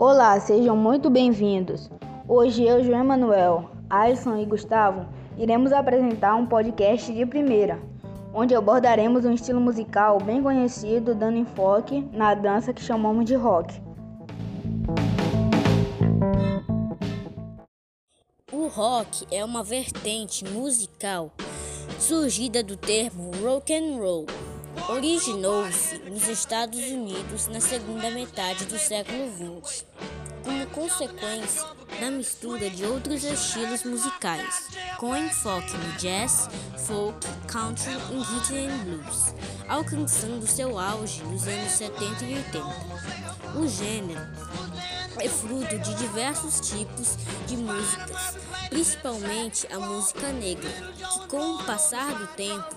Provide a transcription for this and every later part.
Olá, sejam muito bem-vindos. Hoje eu, João Emanuel, Alisson e Gustavo iremos apresentar um podcast de primeira, onde abordaremos um estilo musical bem conhecido, dando enfoque na dança que chamamos de rock. O rock é uma vertente musical surgida do termo rock and roll. Originou-se nos Estados Unidos na segunda metade do século XX, como consequência da mistura de outros estilos musicais, com enfoque no jazz, folk, country e rhythm and blues, alcançando seu auge nos anos 70 e 80. O gênero é fruto de diversos tipos de músicas, principalmente a música negra, que com o passar do tempo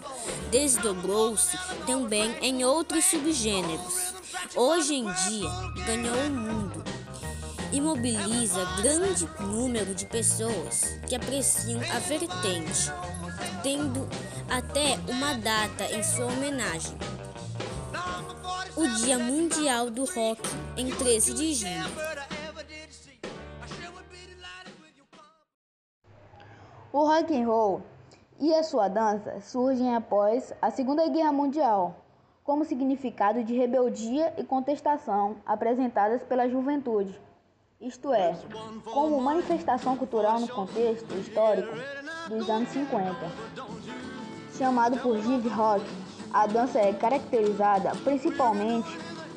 desdobrou-se também em outros subgêneros. Hoje em dia ganhou o mundo e mobiliza grande número de pessoas que apreciam a vertente, tendo até uma data em sua homenagem. O Dia Mundial do Rock em 13 de junho. O rock and roll e a sua dança surgem após a Segunda Guerra Mundial, como significado de rebeldia e contestação apresentadas pela juventude, isto é, como manifestação cultural no contexto histórico dos anos 50. Chamado por Jive Rock, a dança é caracterizada principalmente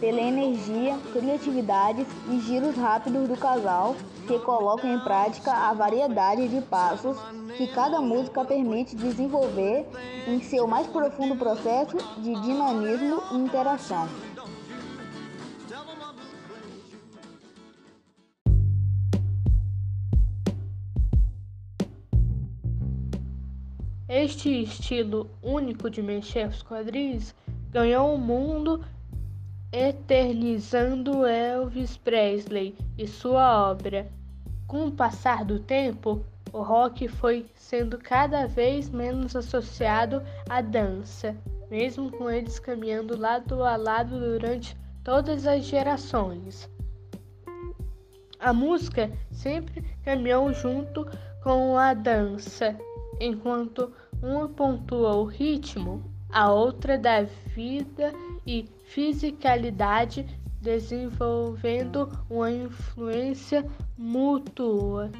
pela energia, criatividade e giros rápidos do casal que colocam em prática a variedade de passos que cada música permite desenvolver em seu mais profundo processo de dinamismo e interação. Este estilo único de mexer os quadris ganhou o mundo eternizando Elvis Presley e sua obra. Com o passar do tempo, o rock foi sendo cada vez menos associado à dança, mesmo com eles caminhando lado a lado durante todas as gerações. A música sempre caminhou junto com a dança, enquanto uma pontua o ritmo, a outra dá vida e fisicalidade, desenvolvendo uma influência mútua.